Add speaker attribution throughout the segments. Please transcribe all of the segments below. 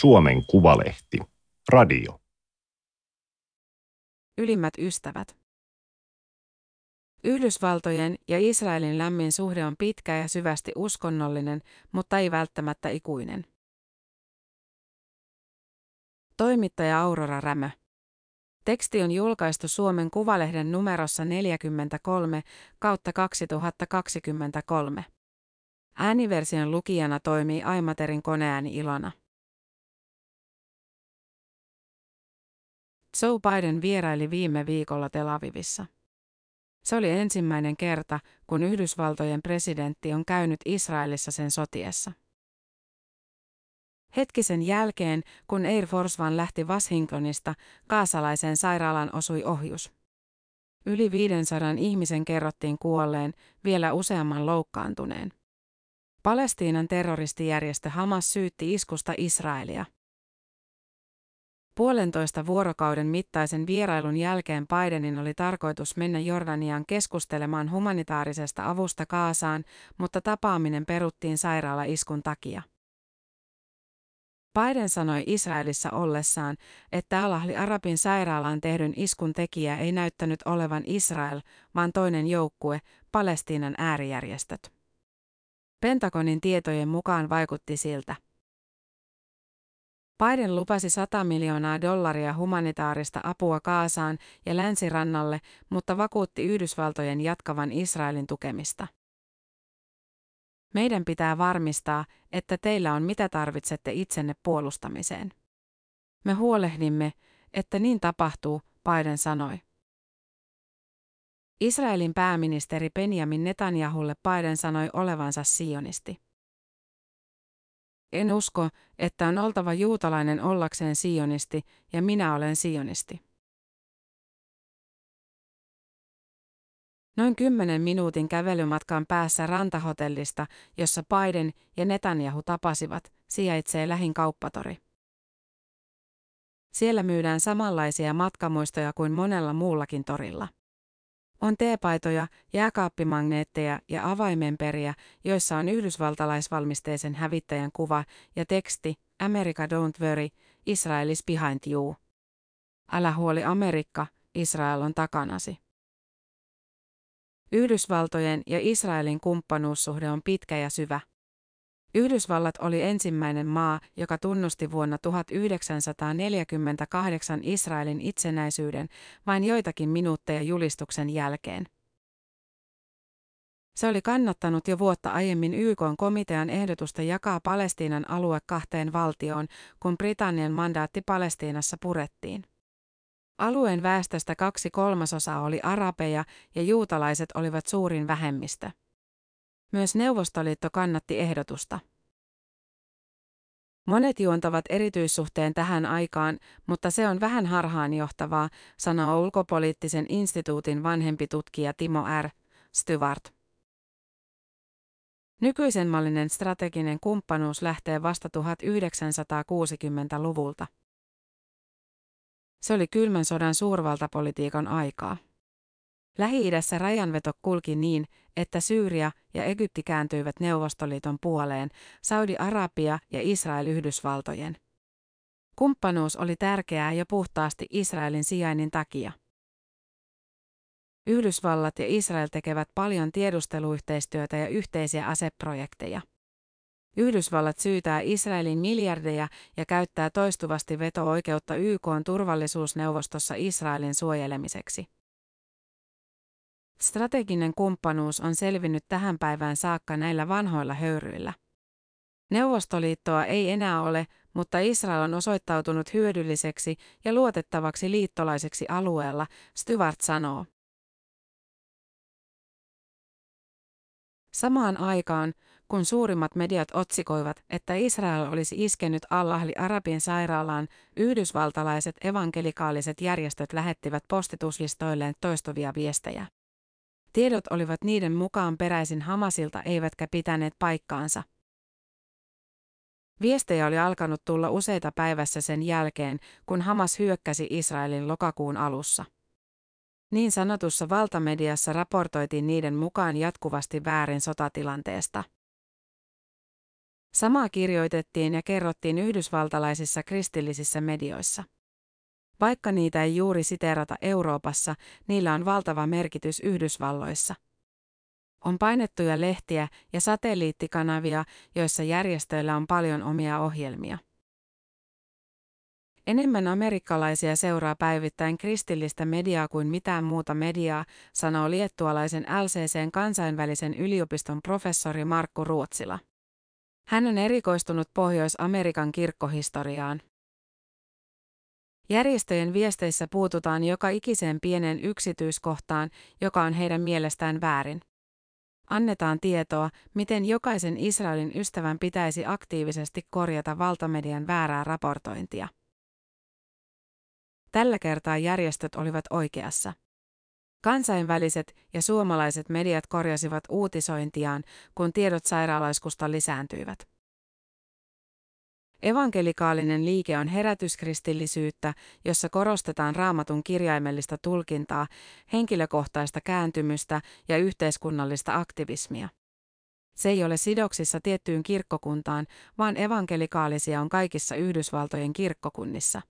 Speaker 1: Suomen Kuvalehti. Radio.
Speaker 2: Ylimmät ystävät. Yhdysvaltojen ja Israelin lämmin suhde on pitkä ja syvästi uskonnollinen, mutta ei välttämättä ikuinen. Toimittaja Aurora Rämö. Teksti on julkaistu Suomen Kuvalehden numerossa 43 kautta 2023. Ääniversion lukijana toimii Aimaterin koneääni Ilona. Joe Biden vieraili viime viikolla Tel Avivissa. Se oli ensimmäinen kerta, kun Yhdysvaltojen presidentti on käynyt Israelissa sen sotiessa. Hetkisen jälkeen, kun Air Force One lähti Washingtonista, kaasalaisen sairaalan osui ohjus. Yli 500 ihmisen kerrottiin kuolleen, vielä useamman loukkaantuneen. Palestiinan terroristijärjestö Hamas syytti iskusta Israelia. Puolentoista vuorokauden mittaisen vierailun jälkeen Bidenin oli tarkoitus mennä Jordaniaan keskustelemaan humanitaarisesta avusta Kaasaan, mutta tapaaminen peruttiin sairaala-iskun takia. Biden sanoi Israelissa ollessaan, että Alahli Arabin sairaalaan tehdyn iskun tekijä ei näyttänyt olevan Israel, vaan toinen joukkue, Palestiinan äärijärjestöt. Pentagonin tietojen mukaan vaikutti siltä. Biden lupasi 100 miljoonaa dollaria humanitaarista apua Kaasaan ja länsirannalle, mutta vakuutti Yhdysvaltojen jatkavan Israelin tukemista. Meidän pitää varmistaa, että teillä on mitä tarvitsette itsenne puolustamiseen. Me huolehdimme, että niin tapahtuu, Biden sanoi. Israelin pääministeri Benjamin Netanyahulle Biden sanoi olevansa sionisti. En usko, että on oltava juutalainen ollakseen sionisti, ja minä olen sionisti. Noin kymmenen minuutin kävelymatkan päässä rantahotellista, jossa Biden ja Netanyahu tapasivat, sijaitsee lähin kauppatori. Siellä myydään samanlaisia matkamuistoja kuin monella muullakin torilla. On teepaitoja, jääkaappimagneetteja ja avaimenperiä, joissa on yhdysvaltalaisvalmisteisen hävittäjän kuva ja teksti America don't worry, Israel is behind you. Älä huoli Amerikka, Israel on takanasi. Yhdysvaltojen ja Israelin kumppanuussuhde on pitkä ja syvä. Yhdysvallat oli ensimmäinen maa, joka tunnusti vuonna 1948 Israelin itsenäisyyden vain joitakin minuutteja julistuksen jälkeen. Se oli kannattanut jo vuotta aiemmin YK komitean ehdotusta jakaa Palestiinan alue kahteen valtioon, kun Britannian mandaatti Palestiinassa purettiin. Alueen väestöstä kaksi kolmasosaa oli arabeja ja juutalaiset olivat suurin vähemmistö. Myös Neuvostoliitto kannatti ehdotusta. Monet juontavat erityissuhteen tähän aikaan, mutta se on vähän harhaanjohtavaa, sanoo ulkopoliittisen instituutin vanhempi tutkija Timo R. Stewart. Nykyisenmallinen strateginen kumppanuus lähtee vasta 1960-luvulta. Se oli kylmän sodan suurvaltapolitiikan aikaa. Lähi-idässä rajanveto kulki niin, että Syyria ja Egypti kääntyivät Neuvostoliiton puoleen, Saudi-Arabia ja Israel Yhdysvaltojen. Kumppanuus oli tärkeää jo puhtaasti Israelin sijainnin takia. Yhdysvallat ja Israel tekevät paljon tiedusteluyhteistyötä ja yhteisiä aseprojekteja. Yhdysvallat syytää Israelin miljardeja ja käyttää toistuvasti veto-oikeutta YK turvallisuusneuvostossa Israelin suojelemiseksi. Strateginen kumppanuus on selvinnyt tähän päivään saakka näillä vanhoilla höyryillä. Neuvostoliittoa ei enää ole, mutta Israel on osoittautunut hyödylliseksi ja luotettavaksi liittolaiseksi alueella, Stewart sanoo. Samaan aikaan, kun suurimmat mediat otsikoivat, että Israel olisi iskenyt Allahli Arabien sairaalaan, yhdysvaltalaiset evankelikaaliset järjestöt lähettivät postituslistoilleen toistuvia viestejä. Tiedot olivat niiden mukaan peräisin Hamasilta eivätkä pitäneet paikkaansa. Viestejä oli alkanut tulla useita päivässä sen jälkeen, kun Hamas hyökkäsi Israelin lokakuun alussa. Niin sanotussa valtamediassa raportoitiin niiden mukaan jatkuvasti väärin sotatilanteesta. Samaa kirjoitettiin ja kerrottiin yhdysvaltalaisissa kristillisissä medioissa. Vaikka niitä ei juuri siteerata Euroopassa, niillä on valtava merkitys Yhdysvalloissa. On painettuja lehtiä ja satelliittikanavia, joissa järjestöillä on paljon omia ohjelmia. Enemmän amerikkalaisia seuraa päivittäin kristillistä mediaa kuin mitään muuta mediaa, sanoo liettualaisen LCCn kansainvälisen yliopiston professori Markku Ruotsila. Hän on erikoistunut Pohjois-Amerikan kirkkohistoriaan. Järjestöjen viesteissä puututaan joka ikiseen pienen yksityiskohtaan, joka on heidän mielestään väärin. Annetaan tietoa, miten jokaisen Israelin ystävän pitäisi aktiivisesti korjata valtamedian väärää raportointia. Tällä kertaa järjestöt olivat oikeassa. Kansainväliset ja suomalaiset mediat korjasivat uutisointiaan, kun tiedot sairaalaiskusta lisääntyivät. Evankelikaalinen liike on herätyskristillisyyttä, jossa korostetaan raamatun kirjaimellista tulkintaa, henkilökohtaista kääntymystä ja yhteiskunnallista aktivismia. Se ei ole sidoksissa tiettyyn kirkkokuntaan, vaan evankelikaalisia on kaikissa Yhdysvaltojen kirkkokunnissa.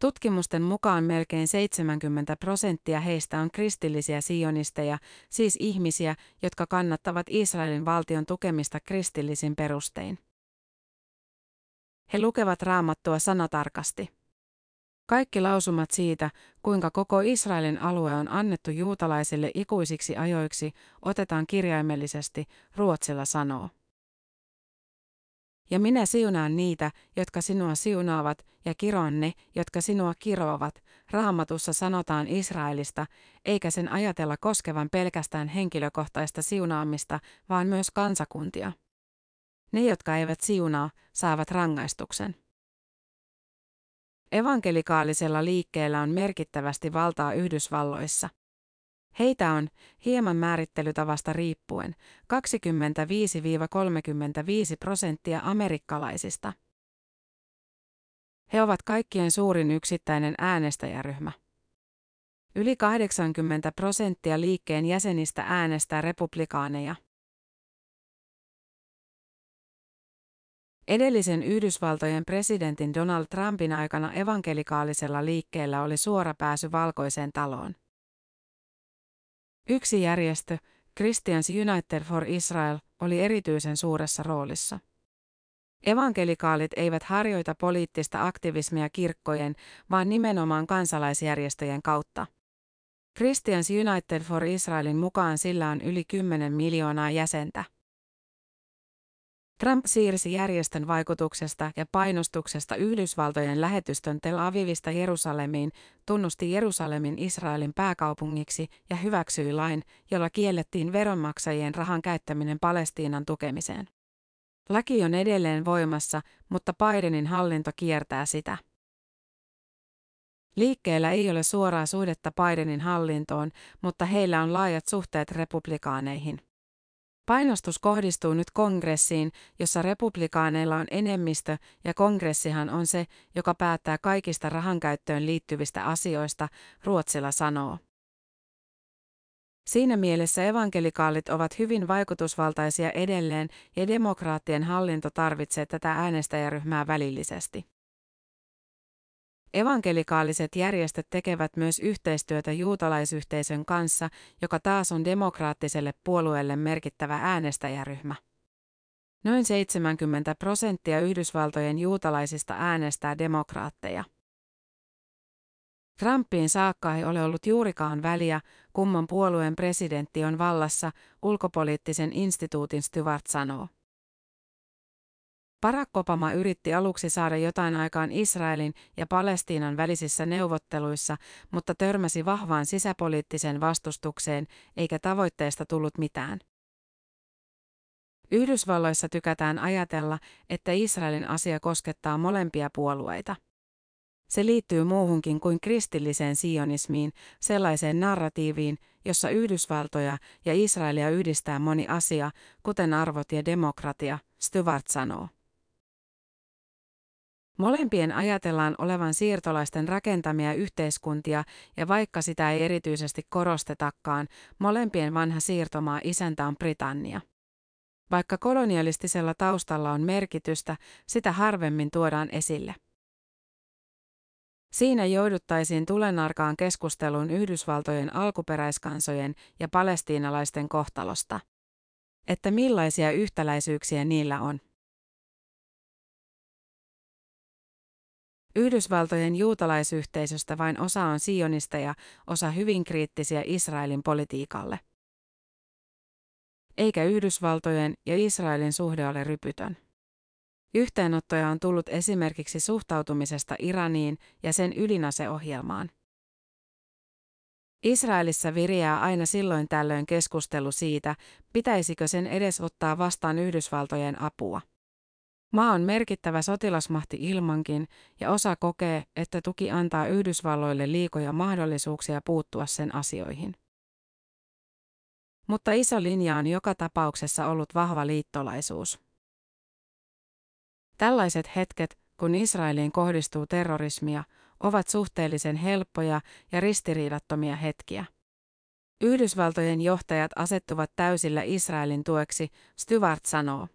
Speaker 2: Tutkimusten mukaan melkein 70 prosenttia heistä on kristillisiä sionisteja, siis ihmisiä, jotka kannattavat Israelin valtion tukemista kristillisin perustein. He lukevat raamattua sanatarkasti. Kaikki lausumat siitä, kuinka koko Israelin alue on annettu juutalaisille ikuisiksi ajoiksi, otetaan kirjaimellisesti, Ruotsilla sanoo. Ja minä siunaan niitä, jotka sinua siunaavat, ja kiroan ne, jotka sinua kiroavat. Raamatussa sanotaan Israelista, eikä sen ajatella koskevan pelkästään henkilökohtaista siunaamista, vaan myös kansakuntia. Ne, jotka eivät siunaa, saavat rangaistuksen. Evankelikaalisella liikkeellä on merkittävästi valtaa Yhdysvalloissa. Heitä on, hieman määrittelytavasta riippuen, 25-35 prosenttia amerikkalaisista. He ovat kaikkien suurin yksittäinen äänestäjäryhmä. Yli 80 prosenttia liikkeen jäsenistä äänestää republikaaneja. Edellisen Yhdysvaltojen presidentin Donald Trumpin aikana evankelikaalisella liikkeellä oli suora pääsy valkoiseen taloon. Yksi järjestö, Christians United for Israel, oli erityisen suuressa roolissa. Evankelikaalit eivät harjoita poliittista aktivismia kirkkojen, vaan nimenomaan kansalaisjärjestöjen kautta. Christians United for Israelin mukaan sillä on yli 10 miljoonaa jäsentä. Trump siirsi järjestön vaikutuksesta ja painostuksesta Yhdysvaltojen lähetystön Tel Avivista Jerusalemiin, tunnusti Jerusalemin Israelin pääkaupungiksi ja hyväksyi lain, jolla kiellettiin veronmaksajien rahan käyttäminen Palestiinan tukemiseen. Laki on edelleen voimassa, mutta Bidenin hallinto kiertää sitä. Liikkeellä ei ole suoraa suhdetta Bidenin hallintoon, mutta heillä on laajat suhteet republikaaneihin. Painostus kohdistuu nyt kongressiin, jossa republikaaneilla on enemmistö, ja kongressihan on se, joka päättää kaikista rahankäyttöön liittyvistä asioista, Ruotsilla sanoo. Siinä mielessä evankelikaalit ovat hyvin vaikutusvaltaisia edelleen ja demokraattien hallinto tarvitsee tätä äänestäjäryhmää välillisesti. Evankelikaaliset järjestöt tekevät myös yhteistyötä juutalaisyhteisön kanssa, joka taas on demokraattiselle puolueelle merkittävä äänestäjäryhmä. Noin 70 prosenttia Yhdysvaltojen juutalaisista äänestää demokraatteja. Trumpiin saakka ei ole ollut juurikaan väliä, kumman puolueen presidentti on vallassa, ulkopoliittisen instituutin Stewart sanoo. Barack Obama yritti aluksi saada jotain aikaan Israelin ja Palestiinan välisissä neuvotteluissa, mutta törmäsi vahvaan sisäpoliittiseen vastustukseen, eikä tavoitteesta tullut mitään. Yhdysvalloissa tykätään ajatella, että Israelin asia koskettaa molempia puolueita. Se liittyy muuhunkin kuin kristilliseen sionismiin, sellaiseen narratiiviin, jossa Yhdysvaltoja ja Israelia yhdistää moni asia, kuten arvot ja demokratia, Stewart sanoo. Molempien ajatellaan olevan siirtolaisten rakentamia yhteiskuntia, ja vaikka sitä ei erityisesti korostetakaan, molempien vanha siirtomaa isäntä on Britannia. Vaikka kolonialistisella taustalla on merkitystä, sitä harvemmin tuodaan esille. Siinä jouduttaisiin tulenarkaan keskusteluun Yhdysvaltojen alkuperäiskansojen ja palestiinalaisten kohtalosta. Että millaisia yhtäläisyyksiä niillä on. Yhdysvaltojen juutalaisyhteisöstä vain osa on sionisteja, osa hyvin kriittisiä Israelin politiikalle. Eikä Yhdysvaltojen ja Israelin suhde ole rypytön. Yhteenottoja on tullut esimerkiksi suhtautumisesta Iraniin ja sen ydinaseohjelmaan. Israelissa viriää aina silloin tällöin keskustelu siitä, pitäisikö sen edes ottaa vastaan Yhdysvaltojen apua. Maa on merkittävä sotilasmahti ilmankin, ja osa kokee, että tuki antaa Yhdysvalloille liikoja mahdollisuuksia puuttua sen asioihin. Mutta iso linja on joka tapauksessa ollut vahva liittolaisuus. Tällaiset hetket, kun Israeliin kohdistuu terrorismia, ovat suhteellisen helppoja ja ristiriidattomia hetkiä. Yhdysvaltojen johtajat asettuvat täysillä Israelin tueksi, Stewart sanoo.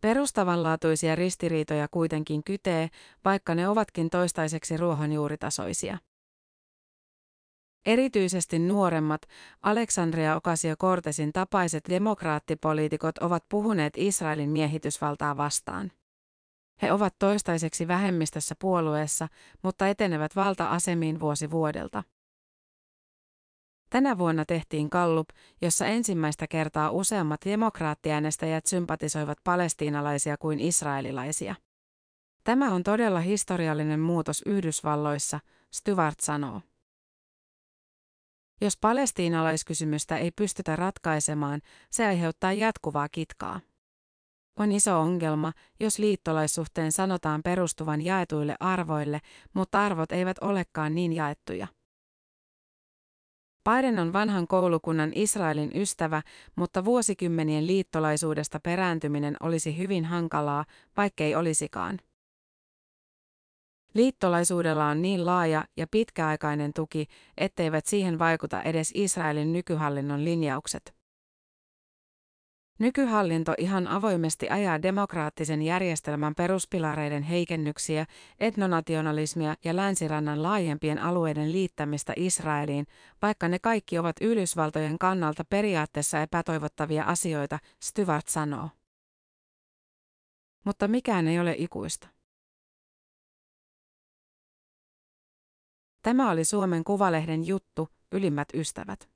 Speaker 2: Perustavanlaatuisia ristiriitoja kuitenkin kytee, vaikka ne ovatkin toistaiseksi ruohonjuuritasoisia. Erityisesti nuoremmat, Alexandria Ocasio-Cortezin tapaiset demokraattipoliitikot ovat puhuneet Israelin miehitysvaltaa vastaan. He ovat toistaiseksi vähemmistössä puolueessa, mutta etenevät valta-asemiin vuosi vuodelta. Tänä vuonna tehtiin kallup, jossa ensimmäistä kertaa useammat demokraattiäänestäjät sympatisoivat palestiinalaisia kuin israelilaisia. Tämä on todella historiallinen muutos Yhdysvalloissa, Stewart sanoo. Jos palestiinalaiskysymystä ei pystytä ratkaisemaan, se aiheuttaa jatkuvaa kitkaa. On iso ongelma, jos liittolaissuhteen sanotaan perustuvan jaetuille arvoille, mutta arvot eivät olekaan niin jaettuja. Biden on vanhan koulukunnan Israelin ystävä, mutta vuosikymmenien liittolaisuudesta perääntyminen olisi hyvin hankalaa, vaikkei olisikaan. Liittolaisuudella on niin laaja ja pitkäaikainen tuki, etteivät siihen vaikuta edes Israelin nykyhallinnon linjaukset. Nykyhallinto ihan avoimesti ajaa demokraattisen järjestelmän peruspilareiden heikennyksiä, etnonationalismia ja länsirannan laajempien alueiden liittämistä Israeliin, vaikka ne kaikki ovat Yhdysvaltojen kannalta periaatteessa epätoivottavia asioita, Stewart sanoo. Mutta mikään ei ole ikuista. Tämä oli Suomen Kuvalehden juttu, ylimmät ystävät.